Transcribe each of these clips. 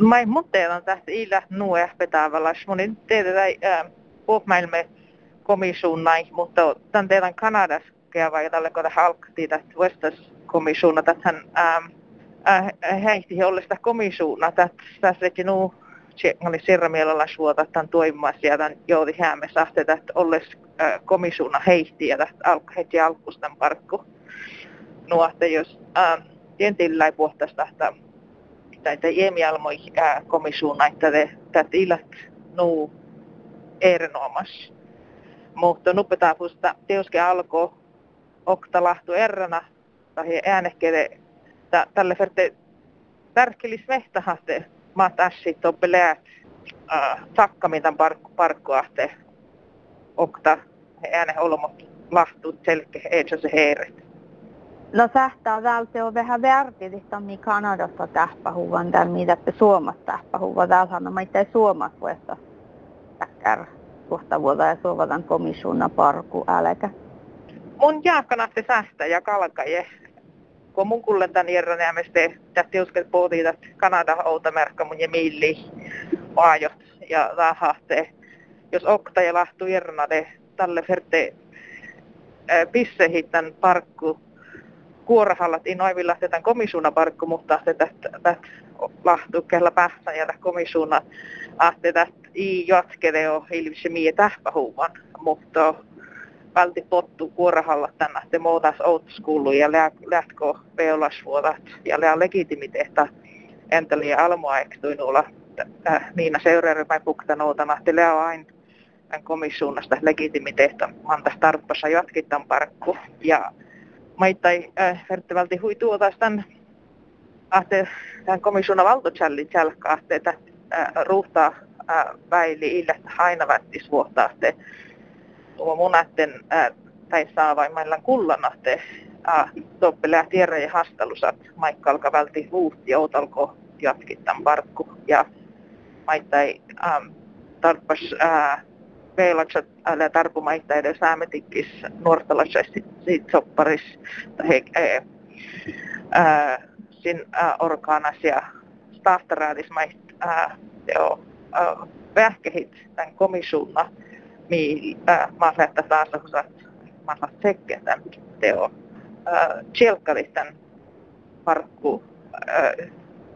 Mai mutteetan tästä illä nuoja petävällä. Monin teetään puhmailme komissuunnai, mutta tämän teidän Kanadassa vai tälle kun halkti tästä Westas komissuuna, että hän häihti ollesta komissuuna, tässä reki nuu oli sirramielellä suota tämän toimimassa ja tämän joudi häämme sahte, että olles komissuuna heihti ja tästä heti alkustan parkku. Nuotte, jos jentillä ei puhtaista, että näitä jemialmoi komissuuna, että tätä ilät nuu erinomas. Mutta nupetaan puhusta teoske alkoi okta lahtu errana tai äänekele tälle ferte tärkelis vehtahaste maat ässi toppeleät takkamitan parkku parkkuahte okta ääne olomot lahtu selke eetsä se heeret. No sähtää välti on vähän värtillistä, mi Kanadassa tähpähuvan, där mitä Suomessa tähpähuvan. Täällähän on meitä Suomessa vuodessa täkkär kohta vuotta ja suovataan komissiona parku äläkä. Mun jaakanahti sähtä ja kalkaje. Kun mun kullen tän järjän jäämeste, tähti usket pohtii, että Kanada outamerkka mun ja milli vaajot ja rahahte. Jos okta ja lahtu järnade, tälle ferte pissehit tän parkku kuorahallat i noivilla tämän komisuuna parkku, mutta tätä lahtu kella päästä ja komisuuna ahte i jatkede och ilvise mie tähpähuvan, mutta välti pottu kuorahalla tänne, te muutas outoskulu ja lähtkö peulasvuotat ja lää legitimiteettä entäli almoaektuinulla niina seuraavainen pukta noutana, te lää aina tämän komissuunnasta legitimiteettä antaa tarppassa jatkittan parkku. Ja maittai äh, vältti hui tuota tämän ahte tämän komissuunnan valtochallin jälkeen että äh, ruhtaa äh, väili illä aina vättis vuohtaaste tuo munatten äh, tai saa vain mailla kullanahte äh, toppelää tiedä ja hastalusat. Maikka alkaa välti vuuhti outalko jatkittan parkku. Ja maittai ähm, tarpas äh, veilakset älä tarpumaista edes äämetikis nuortalaisesti sopparis tai e, ää, sin ää, orgaanasia staftaraadismaist joo vähkehit tämän komisuunna mi maaslähtä taas mä maaslähtä tekeä tämän teo tjelkkalisten parkku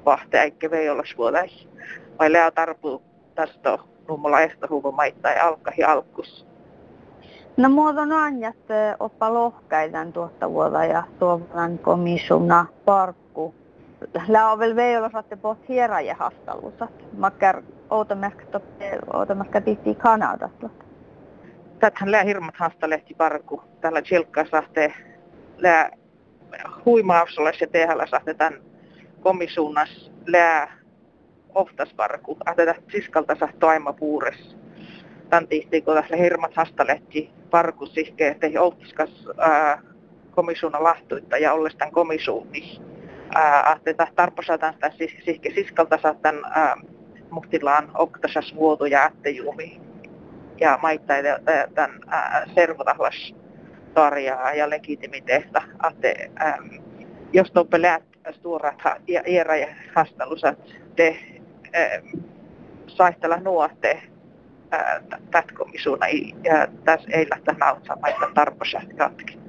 vahte eikä vei olla suolais vai lää tarpuu 13 nummolaista huvumait tai alkahi alkus. No muodon anjat oppa lohkaitan tuotta vuotta ja tuovan komissuna parkku. Läovel veijolla saatte poht hiera ja hastalusat. Makkar outamärkä tiitti Kanadasta. Tätähän lää hirmat hastalehti parkku Tällä tjelkkaa saatte lää huimaavsulla se tehällä saatte tämän komissuunnas lää oftasparku. Tätä siskalta saa toima puures. Tän tihti, kun tässä hirmat hastalehti parku sihke, että ei oftaskas komissuuna lahtuitta ja ollestaan komisuuni. Tätä tarposatan sitä sihke siskalta saa tämän muhtilaan oktasas vuotu ja ättejuumi. Ja maittaa tämän servotahlas tarjaa ja legitimiteettä. Että jos läät suorat ja ja hastalusat te saistella nuote tätkomisuna ja tässä ei lähteä nautsamaan tarposa jatkin.